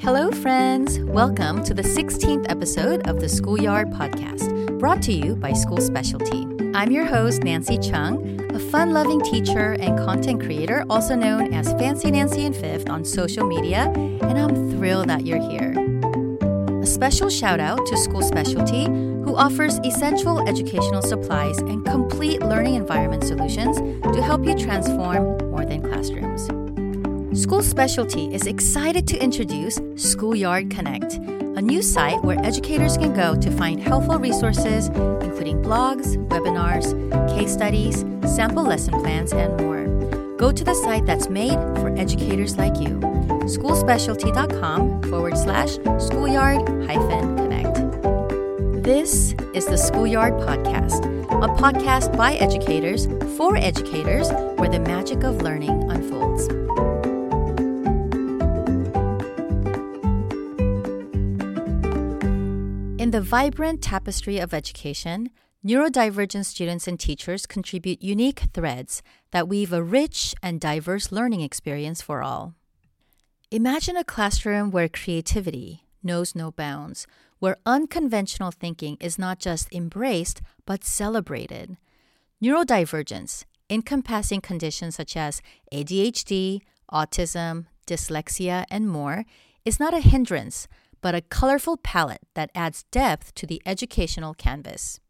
Hello, friends. Welcome to the 16th episode of the Schoolyard Podcast, brought to you by School Specialty. I'm your host, Nancy Chung, a fun loving teacher and content creator, also known as Fancy Nancy and Fifth on social media, and I'm thrilled that you're here. A special shout out to School Specialty, offers essential educational supplies and complete learning environment solutions to help you transform more than classrooms. School Specialty is excited to introduce Schoolyard Connect, a new site where educators can go to find helpful resources, including blogs, webinars, case studies, sample lesson plans, and more. Go to the site that's made for educators like you schoolspecialty.com forward slash schoolyard hyphen. This is the Schoolyard Podcast, a podcast by educators for educators where the magic of learning unfolds. In the vibrant tapestry of education, neurodivergent students and teachers contribute unique threads that weave a rich and diverse learning experience for all. Imagine a classroom where creativity knows no bounds, where unconventional thinking is not just embraced but celebrated. Neurodivergence, encompassing conditions such as ADHD, autism, dyslexia, and more, is not a hindrance but a colorful palette that adds depth to the educational canvas.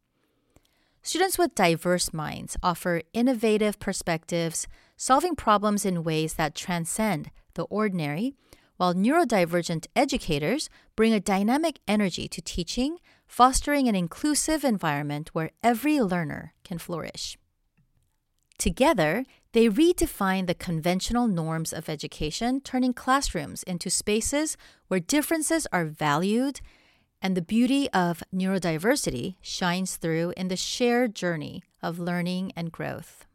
Students with diverse minds offer innovative perspectives, solving problems in ways that transcend the ordinary, while neurodivergent educators bring a dynamic energy to teaching, fostering an inclusive environment where every learner can flourish. Together, they redefine the conventional norms of education, turning classrooms into spaces where differences are valued and the beauty of neurodiversity shines through in the shared journey of learning and growth.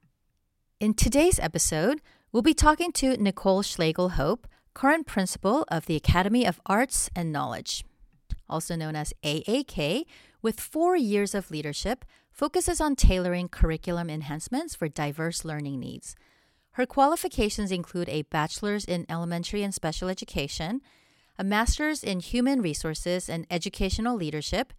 In today's episode, we'll be talking to Nichole Schlagel Hope, current principal of the Academy of Arts and Knowledge, also known as AAK, with four years of leadership focuses on tailoring curriculum enhancements for diverse learning needs. Her qualifications include a bachelor's in elementary and special education, a master's in human resources and educational leadership,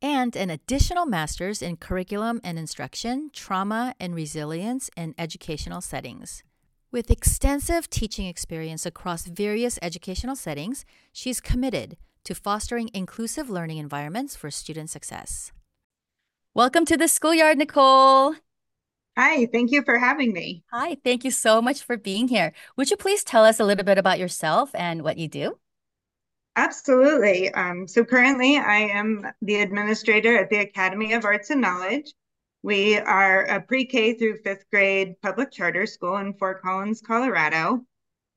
and an additional master's in curriculum and instruction, trauma and resilience in educational settings. With extensive teaching experience across various educational settings, she's committed to fostering inclusive learning environments for student success. Welcome to the schoolyard, Nichole. Hi, thank you for having me. Hi, thank you so much for being here. Would you please tell us a little bit about yourself and what you do? Absolutely. Um, so currently, I am the administrator at the Academy of Arts and Knowledge. We are a pre K through fifth grade public charter school in Fort Collins, Colorado.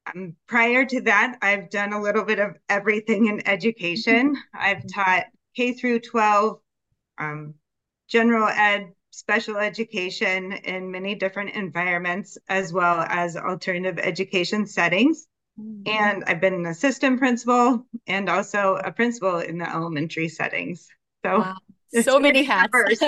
Um, prior to that, I've done a little bit of everything in education. I've taught K through 12, um, general ed, special education in many different environments, as well as alternative education settings. Mm-hmm. And I've been an assistant principal and also a principal in the elementary settings. So, wow. So many hats.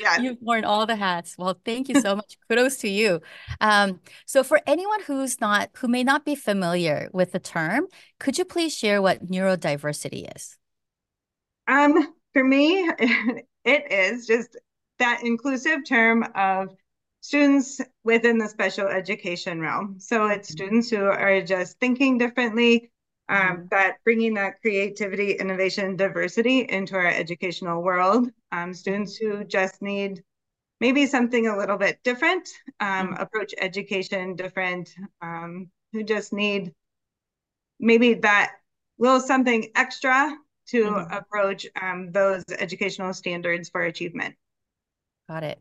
yeah. You've worn all the hats. Well, thank you so much. Kudos to you. Um, so, for anyone who's not, who may not be familiar with the term, could you please share what neurodiversity is? Um, for me, it is just that inclusive term of students within the special education realm. So it's mm-hmm. students who are just thinking differently, um, mm-hmm. that bringing that creativity, innovation, diversity into our educational world. Um, students who just need maybe something a little bit different, um, mm-hmm. approach education different, um, who just need maybe that little something extra to mm-hmm. approach um, those educational standards for achievement. Got it.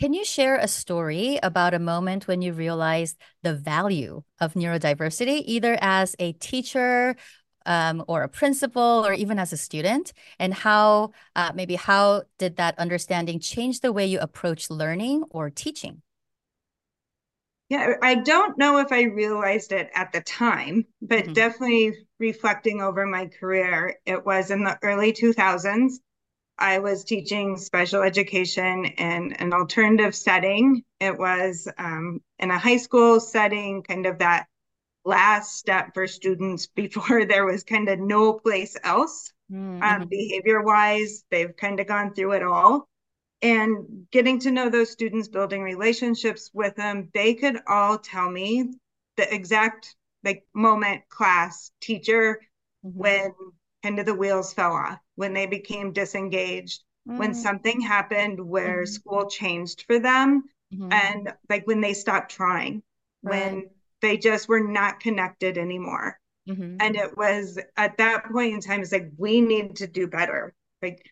Can you share a story about a moment when you realized the value of neurodiversity, either as a teacher um, or a principal or even as a student, and how uh, maybe how did that understanding change the way you approach learning or teaching? Yeah, I don't know if I realized it at the time, but mm-hmm. definitely reflecting over my career, it was in the early 2000s. I was teaching special education in an alternative setting. It was um, in a high school setting, kind of that last step for students before there was kind of no place else. Mm-hmm. Um, behavior wise, they've kind of gone through it all. And getting to know those students, building relationships with them, they could all tell me the exact like moment, class, teacher, mm-hmm. when kind of the wheels fell off, when they became disengaged, mm-hmm. when mm. something happened where mm-hmm. school changed for them, mm-hmm. and like when they stopped trying, right. when they just were not connected anymore. Mm-hmm. And it was at that point in time, it's like we need to do better. Like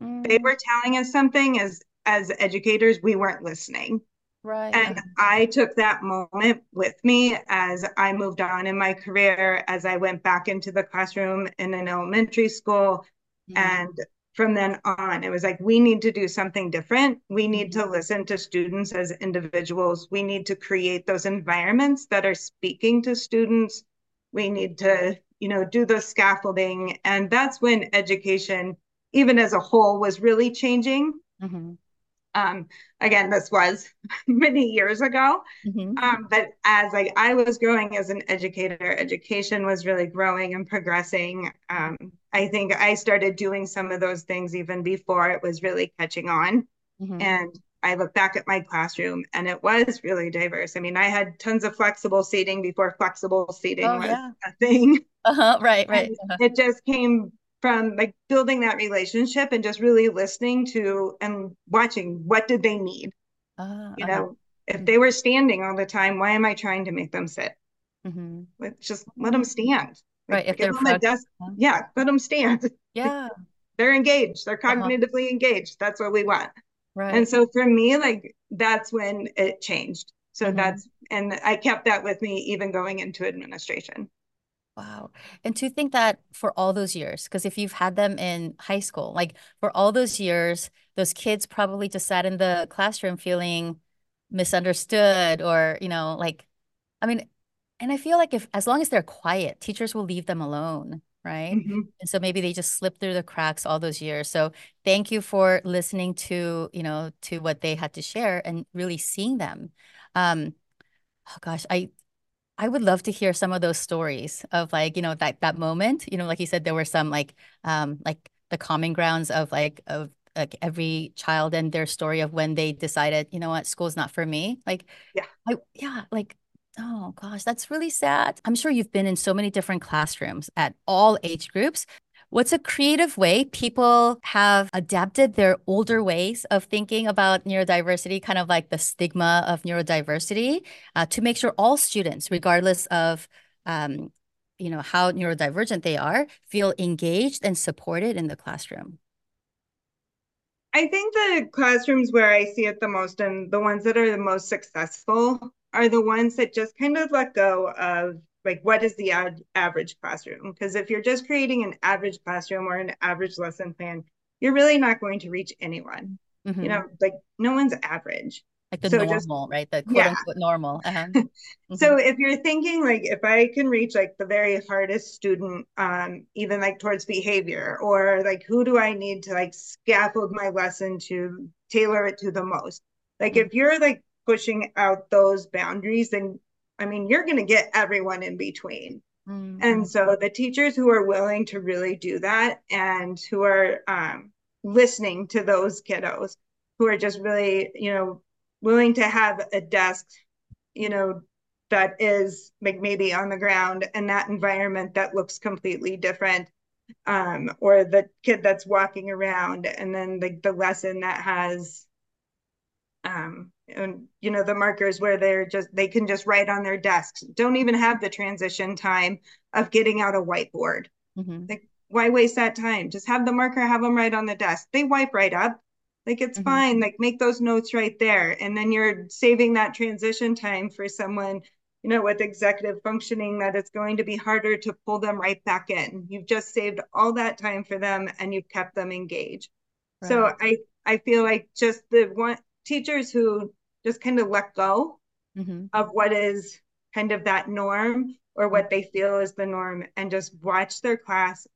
they mm. were telling us something as as educators, we weren't listening. Right. And I took that moment with me as I moved on in my career, as I went back into the classroom in an elementary school. Mm-hmm. And from then on, it was like, we need to do something different. We need mm-hmm. to listen to students as individuals. We need to create those environments that are speaking to students. We need to, you know, do the scaffolding. And that's when education, even as a whole, was really changing. Mm-hmm. Um, again, this was many years ago. Mm-hmm. Um, but as like I was growing as an educator, education was really growing and progressing. Um, I think I started doing some of those things even before it was really catching on. Mm-hmm. And I look back at my classroom and it was really diverse. I mean, I had tons of flexible seating before flexible seating oh, was yeah. a thing. Uh-huh, right, right. Uh-huh. It just came from like building that relationship and just really listening to and watching what did they need. Uh, you know uh, if mm-hmm. they were standing all the time why am i trying to make them sit? Mm-hmm. just let them stand. Right if they're front- desk, yeah let them stand. Yeah. They're engaged. They're uh-huh. cognitively uh-huh. engaged. That's what we want. Right. And so for me like that's when it changed. So mm-hmm. that's and i kept that with me even going into administration Wow. And to think that for all those years, because if you've had them in high school, like for all those years, those kids probably just sat in the classroom feeling misunderstood or, you know, like, I mean, and I feel like if as long as they're quiet, teachers will leave them alone, right? Mm-hmm. And so maybe they just slip through the cracks all those years. So thank you for listening to, you know, to what they had to share and really seeing them. Um, oh gosh, I I would love to hear some of those stories of like, you know, that that moment. You know, like you said, there were some like um like the common grounds of like of like every child and their story of when they decided, you know what, school's not for me. Like yeah. I yeah, like Oh gosh, that's really sad. I'm sure you've been in so many different classrooms at all age groups. What's a creative way people have adapted their older ways of thinking about neurodiversity, kind of like the stigma of neurodiversity, uh, to make sure all students, regardless of um, you know how neurodivergent they are, feel engaged and supported in the classroom? I think the classrooms where I see it the most and the ones that are the most successful are the ones that just kind of let go of like what is the ad- average classroom because if you're just creating an average classroom or an average lesson plan you're really not going to reach anyone mm-hmm. you know like no one's average like the so normal just, right the quote yeah. unquote normal uh-huh. mm-hmm. so if you're thinking like if i can reach like the very hardest student um even like towards behavior or like who do i need to like scaffold my lesson to tailor it to the most like mm-hmm. if you're like pushing out those boundaries then I mean, you're going to get everyone in between. Mm-hmm. And so the teachers who are willing to really do that and who are um, listening to those kiddos who are just really, you know, willing to have a desk, you know, that is like maybe on the ground and that environment that looks completely different um, or the kid that's walking around and then like the lesson that has um, and you know the markers where they're just they can just write on their desks. Don't even have the transition time of getting out a whiteboard. Mm-hmm. like why waste that time? Just have the marker have them write on the desk. They wipe right up. Like it's mm-hmm. fine. Like make those notes right there. And then you're saving that transition time for someone you know with executive functioning that it's going to be harder to pull them right back in. You've just saved all that time for them and you've kept them engaged. Right. so i i feel like just the one teachers who just kind of let go mm-hmm. of what is kind of that norm or what they feel is the norm and just watch their class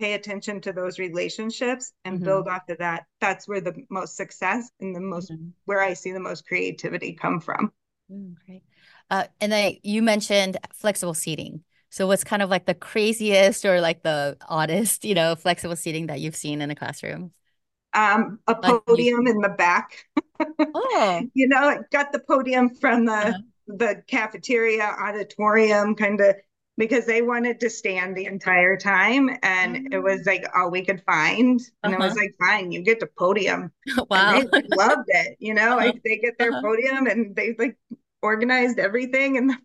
pay attention to those relationships and mm-hmm. build off of that, that's where the most success and the most mm-hmm. where I see the most creativity come from. Mm, great. Uh, and then you mentioned flexible seating. So what's kind of like the craziest or like the oddest, you know, flexible seating that you've seen in a classroom? Um, a podium in the back. oh. you know, it got the podium from the uh-huh. the cafeteria auditorium kind of because they wanted to stand the entire time and it mm. was like all we could find and uh-huh. it was like fine you get the podium wow they loved it you know uh-huh. like they get their uh-huh. podium and they like organized everything in the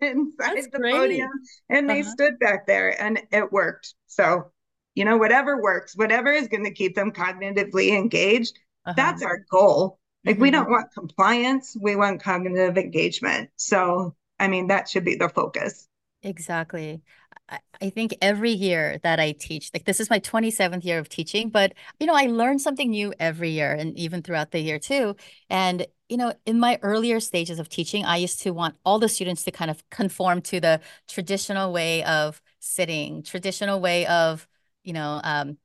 inside That's the great. podium and they uh-huh. stood back there and it worked so you know whatever works whatever is going to keep them cognitively engaged uh-huh. that's our goal like mm-hmm. we don't want compliance we want cognitive engagement so i mean that should be the focus Exactly. I, think every year that I teach, like this is my 27th year of teaching, but you know, I learn something new every year and even throughout the year too. And you know, in my earlier stages of teaching, I used to want all the students to kind of conform to the traditional way of sitting, traditional way of, you know, um,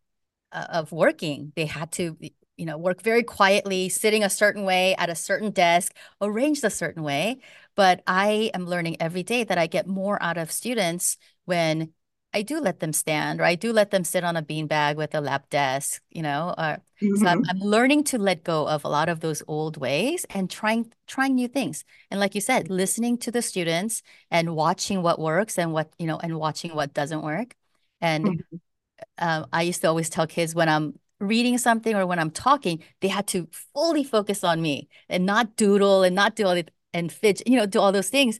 uh, of working. They had to, you know, work very quietly, sitting a certain way at a certain desk, arranged a certain way. But I am learning every day that I get more out of students when I do let them stand or I do let them sit on a beanbag with a lap desk, you know. Or, mm-hmm. So I'm, mm-hmm. I'm, learning to let go of a lot of those old ways and trying trying new things. And like you said, listening to the students and watching what works and what you know and watching what doesn't work. And mm-hmm. uh, I used to always tell kids when I'm reading something or when I'm talking, they had to fully focus on me and not doodle and not do all the and fidget, you know, do all those things.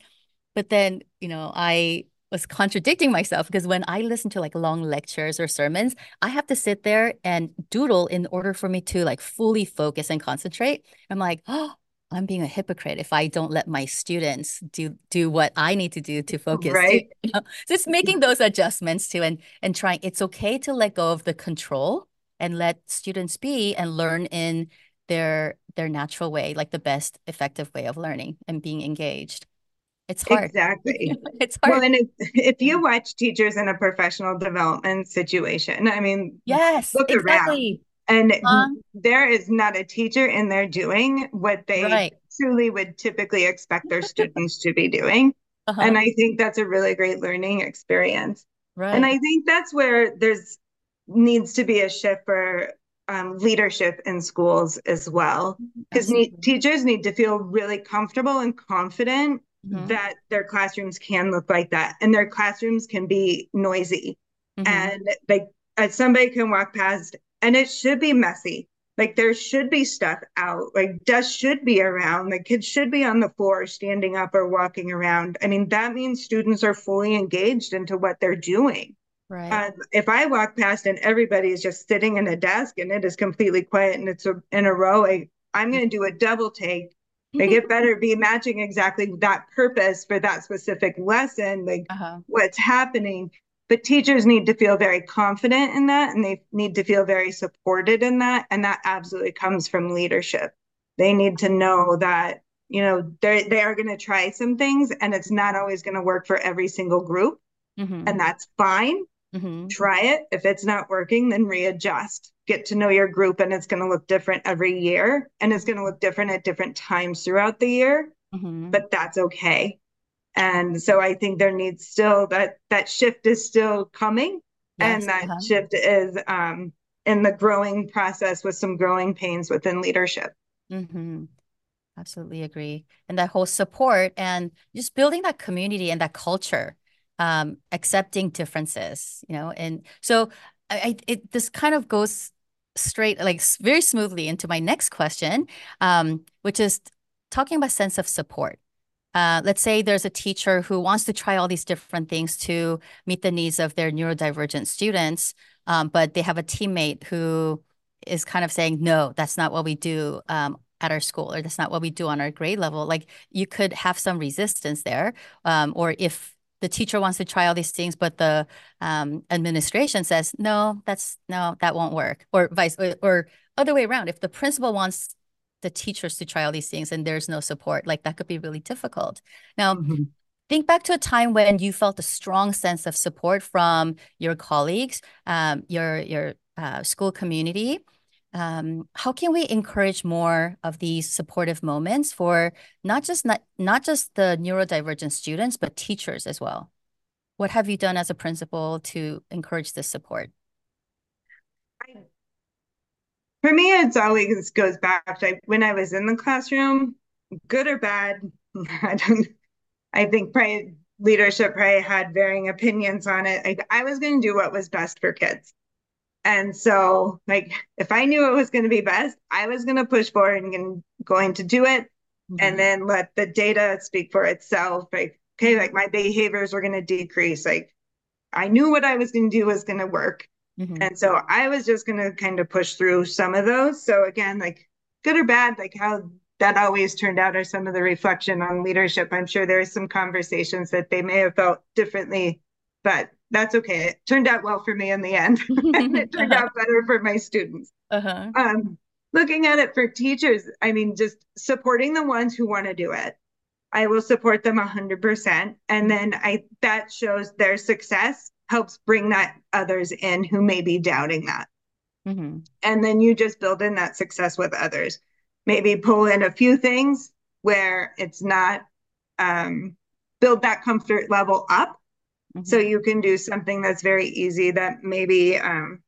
But then, you know, I was contradicting myself because when I listen to like long lectures or sermons, I have to sit there and doodle in order for me to like fully focus and concentrate. I'm like, oh, I'm being a hypocrite if I don't let my students do do what I need to do to focus. Right. you know? Just making those adjustments too and and trying it's okay to let go of the control and let students be and learn in their their natural way, like the best effective way of learning and being engaged. It's hard. Exactly. it's hard. Well, and if, if you watch teachers in a professional development situation, I mean, yes, look exactly. around. And huh? there is not a teacher in there doing what they right. truly would typically expect their students to be doing. Uh-huh. And I think that's a really great learning experience. Right. And I think that's where there's needs to be a shift for um, leadership in schools as well. Because teachers need to feel really comfortable and confident mm-hmm. that their classrooms can look like that and their classrooms can be noisy. Mm-hmm. and like uh, somebody can walk past and it should be messy. Like there should be stuff out. Like dust should be around. The kids should be on the floor standing up or walking around. I mean that means students are fully engaged into what they're doing Right. Uh, if I walk past and everybody is just sitting in a desk and it is completely quiet and it's a, in a row, I, I'm going to do a double take. Like it better be matching exactly that purpose for that specific lesson, like uh-huh. what's happening. But teachers need to feel very confident in that and they need to feel very supported in that. And that absolutely comes from leadership. They need to know that, you know, they they are going to try some things and it's not always going to work for every single group. Mm-hmm. And that's fine. Mm-hmm. Try it. If it's not working, then readjust. Get to know your group, and it's going to look different every year, and it's going to look different at different times throughout the year. Mm-hmm. But that's okay. And so I think there needs still that that shift is still coming, yes, and that uh-huh. shift is um, in the growing process with some growing pains within leadership. Mm-hmm. Absolutely agree. And that whole support and just building that community and that culture um, accepting differences, you know, and so I, it this kind of goes straight like very smoothly into my next question, um, which is talking about sense of support. Uh, let's say there's a teacher who wants to try all these different things to meet the needs of their neurodivergent students, um, but they have a teammate who is kind of saying, no, that's not what we do um, at our school, or that's not what we do on our grade level. Like you could have some resistance there. Um, or if the teacher wants to try all these things, but the um, administration says, no, that's no, that won't work, or vice or, or other way around. If the principal wants the teachers to try all these things and there's no support, like that could be really difficult. Now, mm-hmm. think back to a time when you felt a strong sense of support from your colleagues, um, your your uh, school community. Um, how can we encourage more of these supportive moments for not just not, not just the neurodivergent students, but teachers as well? What have you done as a principal to encourage this support? For me, it's always goes back to when I was in the classroom, good or bad. I don't. I think probably leadership probably had varying opinions on it. Like I was going to do what was best for kids. And so, like, if I knew it was going to be best, I was going to push forward and going to do it, mm-hmm. and then let the data speak for itself. Like, okay, like my behaviors were going to decrease. Like, I knew what I was going to do was going to work, mm-hmm. and so I was just going to kind of push through some of those. So again, like, good or bad, like how that always turned out are some of the reflection on leadership. I'm sure there are some conversations that they may have felt differently, but that's okay. It turned out well for me in the end. and it turned uh-huh. out better for my students. Uh-huh. Um, looking at it for teachers, I mean, just supporting the ones who want to do it. I will support them 100%. And then I that shows their success helps bring that others in who may be doubting that. Mm-hmm. And then you just build in that success with others maybe pull in a few things where it's not um, build that comfort level up mm-hmm. so you can do something that's very easy that maybe um,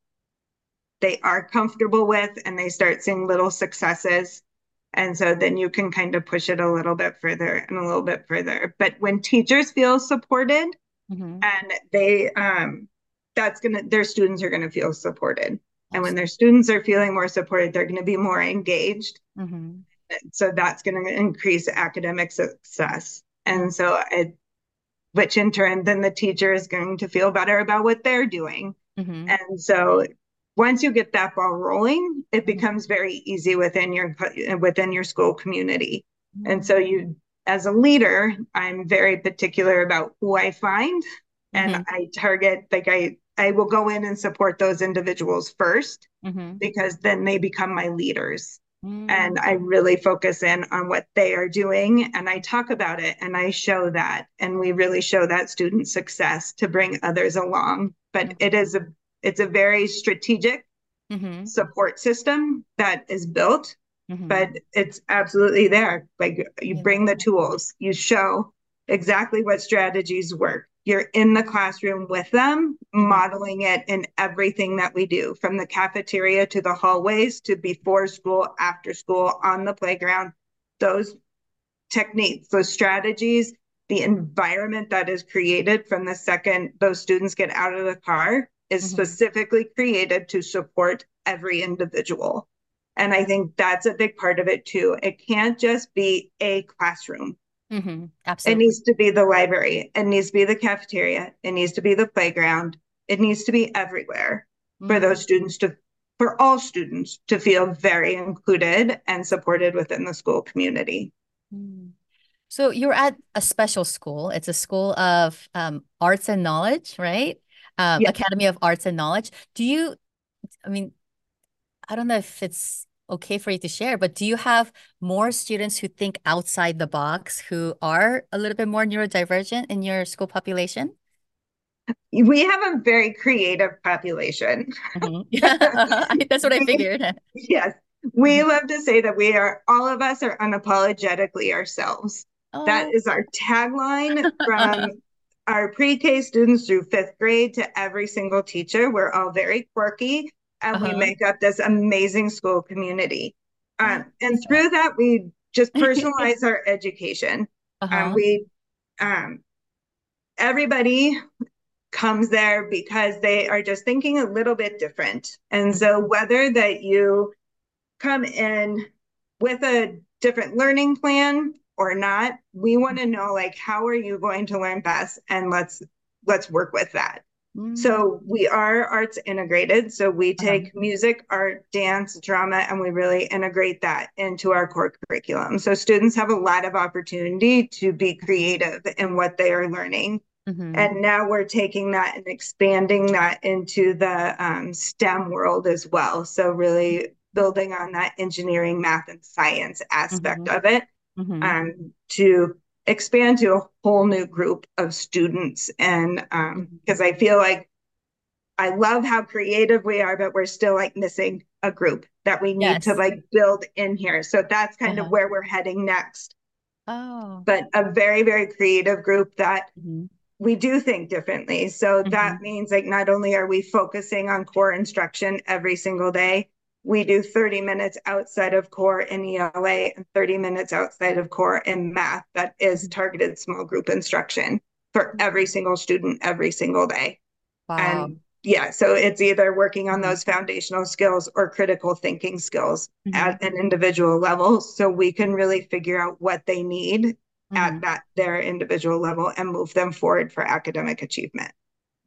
they are comfortable with and they start seeing little successes and so then you can kind of push it a little bit further and a little bit further but when teachers feel supported mm-hmm. and they um that's gonna their students are gonna feel supported and when their students are feeling more supported, they're going to be more engaged. Mm-hmm. So that's going to increase academic success. And so it, which in turn, then the teacher is going to feel better about what they're doing. Mm-hmm. And so once you get that ball rolling, it mm-hmm. becomes very easy within your within your school community. Mm-hmm. And so you as a leader, I'm very particular about who I find and mm-hmm. I target like I I will go in and support those individuals 1st mm-hmm. because then they become my leaders. And I really focus in on what they are doing and I talk about it and I show that. And we really show that student success to bring others along. But mm-hmm. it is a it's a very strategic mm-hmm. support system that is built, mm-hmm. but it's absolutely there. Like you bring the tools, you show exactly what strategies work you're in the classroom with them, modeling it in everything that we do from the cafeteria to the hallways to before school, after school, on the playground. Those techniques, those strategies, the environment that is created from the second those students get out of the car is mm-hmm. specifically created to support every individual. And I think that's a big part of it too. It can't just be a classroom. Mm-hmm. Absolutely. It needs to be the library. It needs to be the cafeteria. It needs to be the playground. It needs to be everywhere mm-hmm. for those students to, for all students to feel very included and supported within the school community. Mm. So you're at a special school. It's a school of um, arts and knowledge, right? Um, yes. Academy of Arts and Knowledge. Do you, I mean, I don't know if it's okay for you to share, but do you have more students who think outside the box who are a little bit more neurodivergent in your school population? We have a very creative population. Mm-hmm. That's what I figured. yes. We mm-hmm. love to say that we are, all of us are unapologetically ourselves. Oh. That is our tagline from our pre K students through fifth grade to every single teacher. We're all very quirky and uh-huh. we make up this amazing school community. Um, and through that, we just personalize our education. Um, uh-huh. Um, we, um, everybody comes there because they are just thinking a little bit different. And so, whether that you come in with a different learning plan or not, we want to know like how are you going to learn best, and let's let's work with that. So we are arts integrated. So we uh-huh. take uh-huh. music, art, dance, drama, and we really integrate that into our core curriculum. So students have a lot of opportunity to be creative in what they are learning. Mm-hmm. And now we're taking that and expanding that into the um, STEM world as well. So really building on that engineering, math, and science aspect mm-hmm. of it mm-hmm. um, to expand to a whole new group of students. And um, because mm-hmm. I feel like I love how creative we are, but we're still like missing a group that we need yes. to like build in here. So that's kind uh-huh. of where we're heading next. Oh. But a very, very creative group that mm-hmm. we do think differently. So mm-hmm. that means like not only are we focusing on core instruction every single day, we do 30 minutes outside of core in ELA and 30 minutes outside of core in math that is targeted small group instruction for every single student every single day. Wow. And yeah, so it's either working on those foundational skills or critical thinking skills mm-hmm. at an individual level so we can really figure out what they need mm-hmm. at that their individual level and move them forward for academic achievement.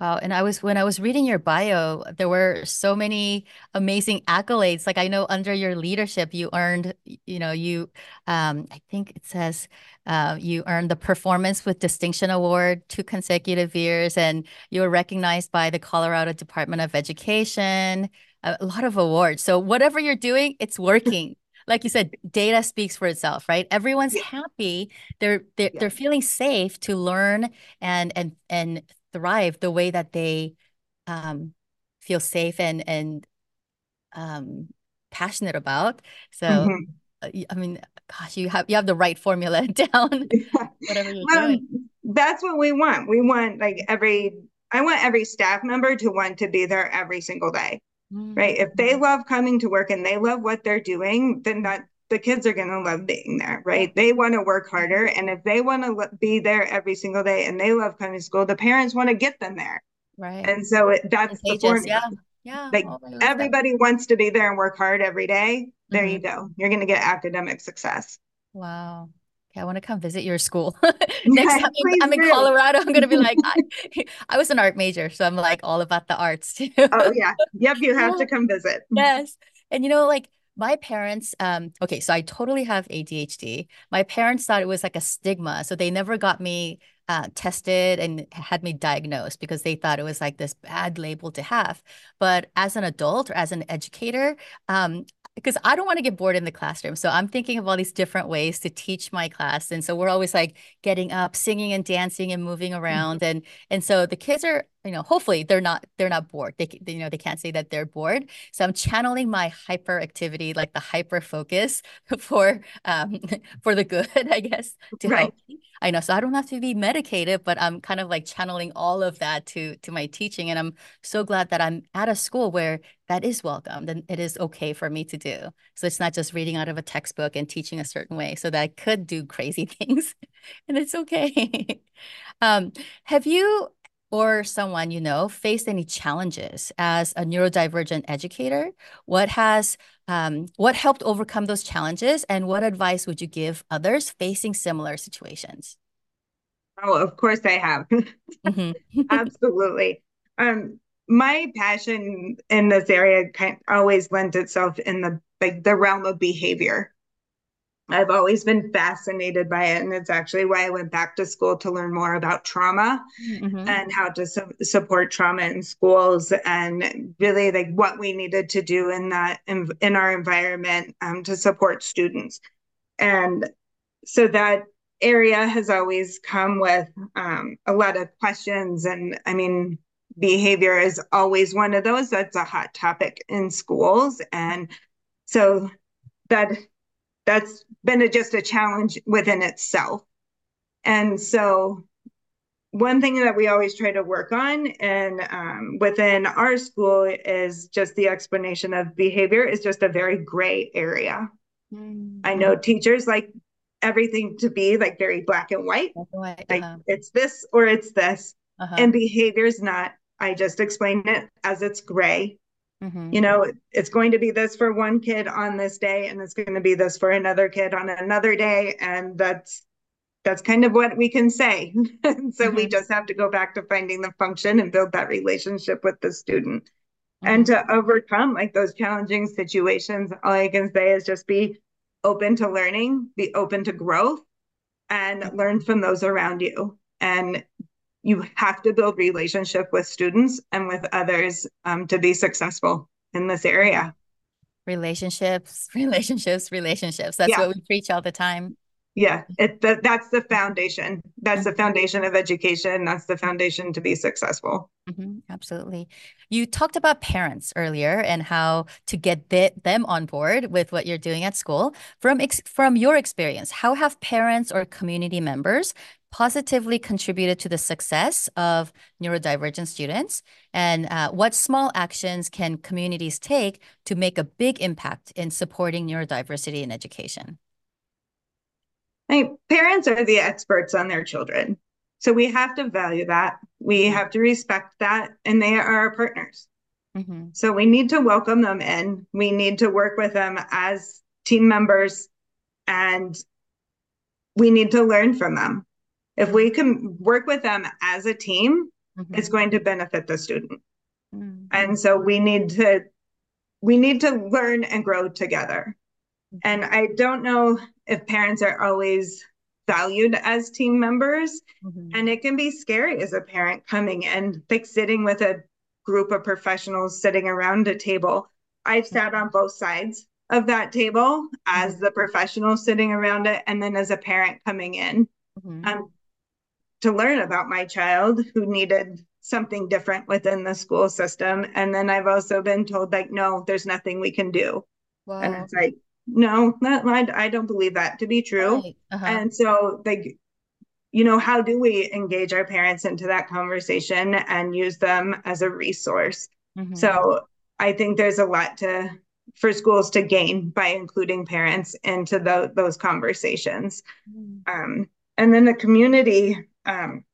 Wow. And I was, when I was reading your bio, there were so many amazing accolades. Like I know under your leadership, you earned, you know, you, um, I think it says uh, you earned the Performance with Distinction Award two consecutive years, and you were recognized by the Colorado Department of Education, a, a lot of awards. So whatever you're doing, it's working. like you said, data speaks for itself, right? Everyone's happy. They're they're, yeah. they're feeling safe to learn and and and thrive the way that they um, feel safe and and um, passionate about. So, mm-hmm. Uh, I mean, gosh, you have you have the right formula down. Whatever you're well, doing. That's what we want. We want like every. I want every staff member to want to be there every single day. Mm-hmm. Right. If they love coming to work and they love what they're doing, then that the kids are going to love being there, right? They want to work harder. And if they want to be there every single day and they love coming to school, the parents want to get them there. Right. And so it, that's the formula. Yeah. Yeah. Like oh, everybody that. wants to be there and work hard every day. There mm-hmm. you go. You're going to get academic success. Wow. Okay, I want to come visit your school. Next time I'm in Colorado, I'm going to be like, I, I, was an art major, so I'm like all about the arts too. oh, yeah. Yep. You have to come visit. Yes. And you know, like my parents um okay so i totally have adhd my parents thought it was like a stigma so they never got me uh, tested and had me diagnosed because they thought it was like this bad label to have. But as an adult or as an educator um, because I don't want to get bored in the classroom. So I'm thinking of all these different ways to teach my class. And so we're always like getting up, singing and dancing and moving mm-hmm. around. And and so the kids are, you know, hopefully they're not they're not bored. They, they you know they can't say that they're bored. So I'm channeling my hyperactivity, like the hyper focus for um for the good, I guess, to right. help. I know. So I don't have to be medicated, but I'm kind of like channeling all of that to to my teaching. And I'm so glad that I'm at a school where that is welcome, then it is okay for me to do. So it's not just reading out of a textbook and teaching a certain way so that I could do crazy things and it's okay. um, have you or someone you know faced any challenges as a neurodivergent educator? What has um, what helped overcome those challenges, and what advice would you give others facing similar situations? Oh, of course I have. mm-hmm. Absolutely. Um, my passion in this area kind of always lends itself in the like the realm of behavior. I've always been fascinated by it. And it's actually why I went back to school to learn more about trauma mm-hmm. and how to su- support trauma in schools and really like what we needed to do in that in, in our environment um, to support students. And so that area has always come with um, a lot of questions. And I mean, behavior is always one of those that's a hot topic in schools. And so that that's been a, just a challenge within itself. And so, one thing that we always try to work on and um, within our school is just the explanation of behavior is just a very gray area. Mm-hmm. I know teachers like everything to be like very black and white. Black and white. Uh-huh. It's this or it's this. Uh-huh. And behavior is not. I just explain it as it's gray. Mm-hmm. You know, it's going to be this for one kid on this day, and it's going to be this for another kid on another day, and that's that's kind of what we can say. so mm-hmm. we just have to go back to finding the function and build that relationship with the student. Mm-hmm. And to overcome like those challenging situations, all I can say is just be open to learning, be open to growth, and learn from those around you. And you have to build relationship with students and with others um, to be successful in this area. Relationships relationships relationships. That's yeah. what we preach all the time yeah, it that, that's the foundation. That's the foundation of education. That's the foundation to be successful. Mm-hmm, absolutely. You talked about parents earlier and how to get the, them on board with what you're doing at school. From ex- from your experience, how have parents or community members positively contributed to the success of neurodivergent students? And uh, what small actions can communities take to make a big impact in supporting neurodiversity in education? I mean, parents are the experts on their children. So we have to value that. We mm-hmm. have to respect that. And they are our partners. Mm-hmm. So we need to welcome them in. We need to work with them as team members and we need to learn from them. If we can work with them as a team, mm-hmm. it's going to benefit the student. Mm-hmm. And so we need to we need to learn and grow together. Mm-hmm. And I don't know if parents are always valued as team members. Mm-hmm. And it can be scary as a parent coming in, like sitting with a group of professionals sitting around a table. I've sat on both sides of that table as mm-hmm. the professional sitting around it, and then as a parent coming in. Mm-hmm. Um, to learn about my child who needed something different within the school system. And then I've also been told, like, no, there's nothing we can do. Wow. And it's like, no, that, I, I don't believe that to be true. Right. Uh-huh. And so, like, you know, how do we engage our parents into that conversation and use them as a resource? Mm-hmm. So I think there's a lot to for schools to gain by including parents into the, those conversations. Mm-hmm. Um, and then the community um,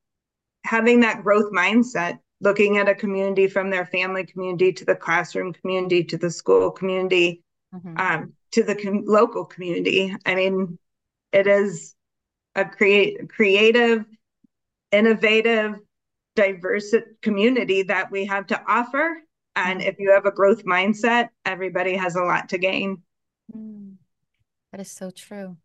having that growth mindset, looking at a community from their family community to the classroom community to the school community mm-hmm. um, to the com- local community. I mean, it is a create creative, innovative, diverse community that we have to offer. And if you have a growth mindset, everybody has a lot to gain. Mm. That is so true.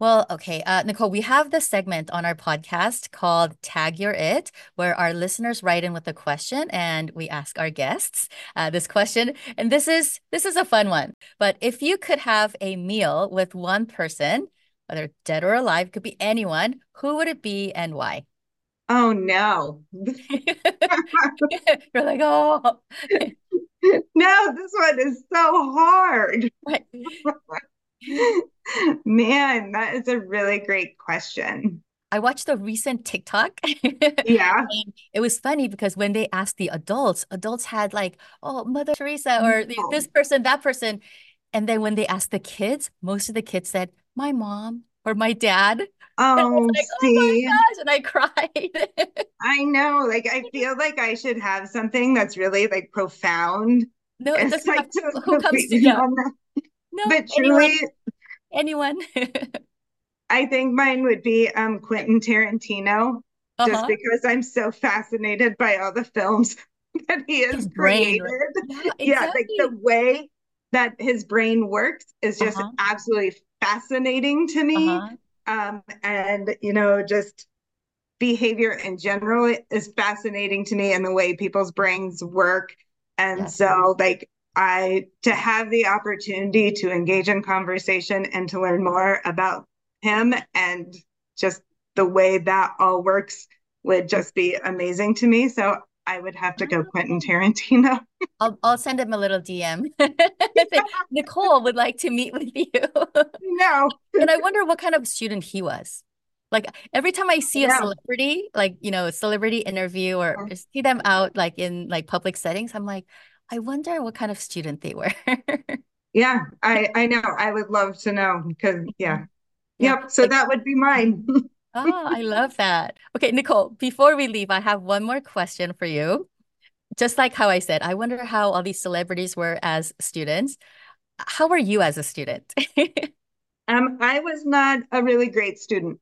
Well, okay, uh, Nichole, we have this segment on our podcast called Tag Your It, where our listeners write in with a question and we ask our guests uh, this question. And this is this is a fun one. But if you could have a meal with one person, whether dead or alive, could be anyone, who would it be and why? Oh no. You're like, oh. no, this one is so hard. Right. Man, that is a really great question. I watched the recent TikTok. yeah. it was funny because when they asked the adults, adults had like, oh, Mother Teresa or oh. this person, that person. And then when they asked the kids, most of the kids said, my mom or my dad. Oh, like, oh see. Oh gosh, and I cried. I know. Like, I feel like I should have something that's really like profound. No, it doesn't like, have, who comes to you? No, but truly, anyone. I think mine would be um, Quentin Tarantino, uh-huh. just because I'm so fascinated by all the films that he has created. Yeah, exactly. yeah, like the way that his brain works is just uh-huh. absolutely fascinating to me. Uh-huh. Um, and you know, just behavior in general is fascinating to me and the way people's brains work. And so like I to have the opportunity to engage in conversation and to learn more about him and just the way that all works would just be amazing to me. So I would have to go Quentin Tarantino. I'll I'll send him a little DM. Nichole would like to meet with you. no. and I wonder what kind of student he was. Like every time I see a celebrity, like you know, a celebrity interview or uh-huh. see them out like in like public settings, I'm like, I wonder what kind of student they were. yeah, I I know. I would love to know because yeah. yeah. Yep. So like, that would be mine. oh, I love that. Okay, Nichole, before we leave, I have one more question for you. Just like how I said, I wonder how all these celebrities were as students. How were you as a student? um, I was not a really great student.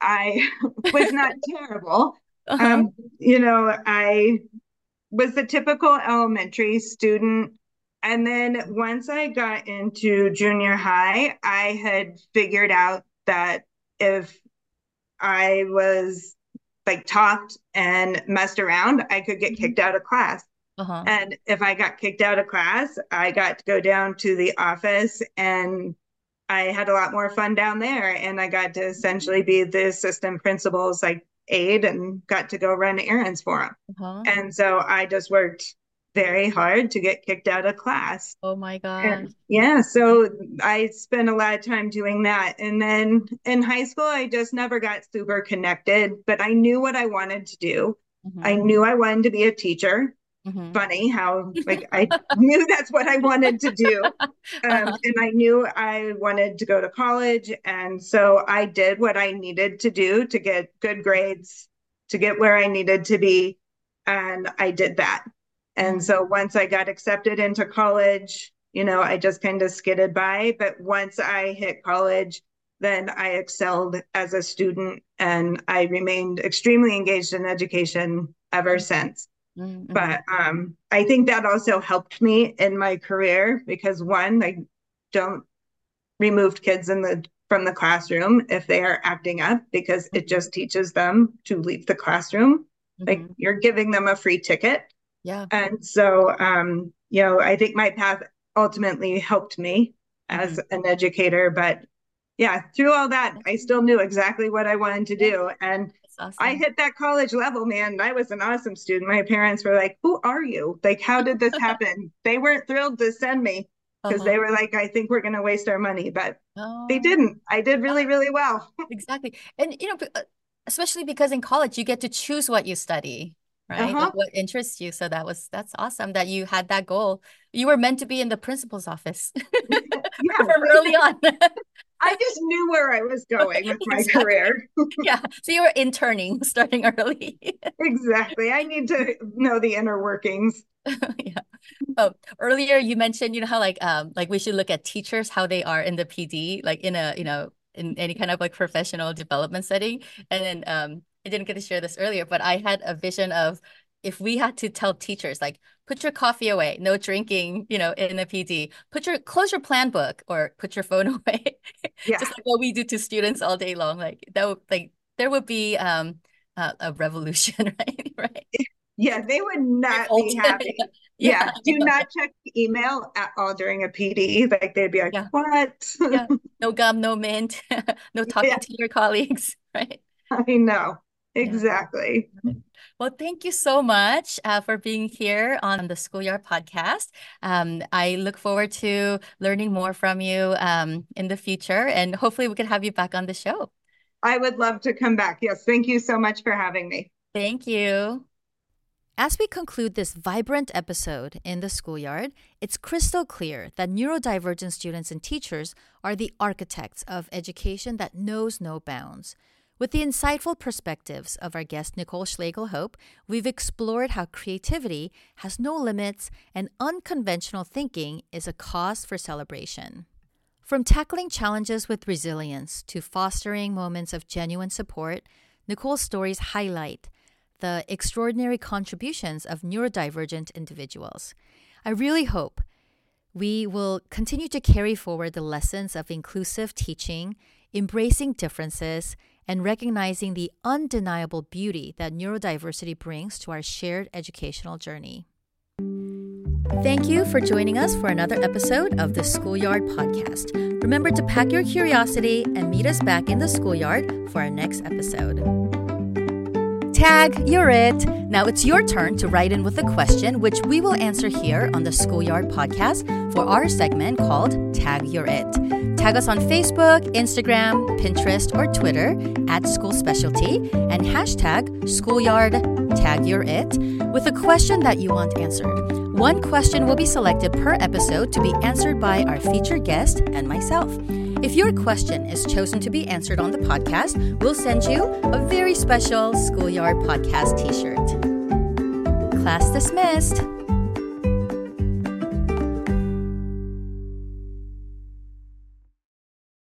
I was not terrible. Uh-huh. Um, you know, I was the typical elementary student. And then once I got into junior high, I had figured out that if I was like talked and messed around, I could get mm-hmm. kicked out of class. Uh-huh. And if I got kicked out of class, I got to go down to the office and I had a lot more fun down there and I got to essentially be the assistant principal's like aide and got to go run errands for him. Uh-huh. And so I just worked very hard to get kicked out of class. Oh my god. yeah, so I spent a lot of time doing that. And then in high school I just never got super connected, but I knew what I wanted to do. Mm-hmm. I knew I wanted to be a teacher. Mm-hmm. Funny how like I knew that's what I wanted to do. Um, uh-huh. and I knew I wanted to go to college and so I did what I needed to do to get good grades, to get where I needed to be and I did that. And so once I got accepted into college, you know, I just kind of skidded by. But once I hit college, then I excelled as a student and I remained extremely engaged in education ever since. Mm-hmm. But um, I think that also helped me in my career because one, I don't remove kids in the from the classroom if they are acting up because it just teaches them to leave the classroom. Mm-hmm. Like you're giving them a free ticket yeah. And so, um, you know, I think my path ultimately helped me as mm-hmm. an educator. But yeah, through all that, I still knew exactly what I wanted to do. And awesome. I hit that college level, man. I was an awesome student. My parents were like, Who are you? Like, how did this happen? they weren't thrilled to send me because uh-huh. they were like, I think we're going to waste our money. But oh. they didn't. I did really, really well. exactly. And, you know, uh, especially because in college, you get to choose what you study right uh-huh. what interests you so that was that's awesome that you had that goal you were meant to be in the principal's office yeah, early on I just knew where I was going with my exactly. career. yeah. So you were interning starting early. exactly. I need to know the inner workings. yeah. Oh, earlier you mentioned, you know, how like um like we should look at teachers, how they are in the PD, like in a, you know, in any kind of like professional development setting. And then um I didn't get to share this earlier, but I had a vision of if we had to tell teachers like put your coffee away, no drinking, you know, in the PD, put your close your plan book or put your phone away. Yeah. Just like what we do to students all day long. Like that would like there would be um a, a revolution, right? right. Yeah, they would not be happy. yeah. yeah. Do not check email at all during a PD. Like they'd be like, yeah. what? yeah. No gum, no mint, no talking to your colleagues, right? I know. Exactly. Well, thank you so much uh, for being here on the Schoolyard podcast. Um, I look forward to learning more from you um, in the future, and hopefully, we can have you back on the show. I would love to come back. Yes. Thank you so much for having me. Thank you. As we conclude this vibrant episode in the schoolyard, it's crystal clear that neurodivergent students and teachers are the architects of education that knows no bounds. With the insightful perspectives of our guest Nichole Schlagel Hope, we've explored how creativity has no limits and unconventional thinking is a cause for celebration. From tackling challenges with resilience to fostering moments of genuine support, Nichole's stories highlight the extraordinary contributions of neurodivergent individuals. I really hope we will continue to carry forward the lessons of inclusive teaching, embracing differences, and recognizing the undeniable beauty that neurodiversity brings to our shared educational journey. Thank you for joining us for another episode of the Schoolyard Podcast. Remember to pack your curiosity and meet us back in the schoolyard for our next episode. Tag, you're it. Now it's your turn to write in with a question, which we will answer here on the Schoolyard Podcast for our segment called Tag You're It. Tag us on Facebook, Instagram, Pinterest, or Twitter at School Specialty and hashtag Schoolyard Tag You're It with a question that you want answered. One question will be selected per episode to be answered by our featured guest and myself. If your question is chosen to be answered on the podcast, we'll send you a very special Schoolyard Podcast t shirt. Class dismissed.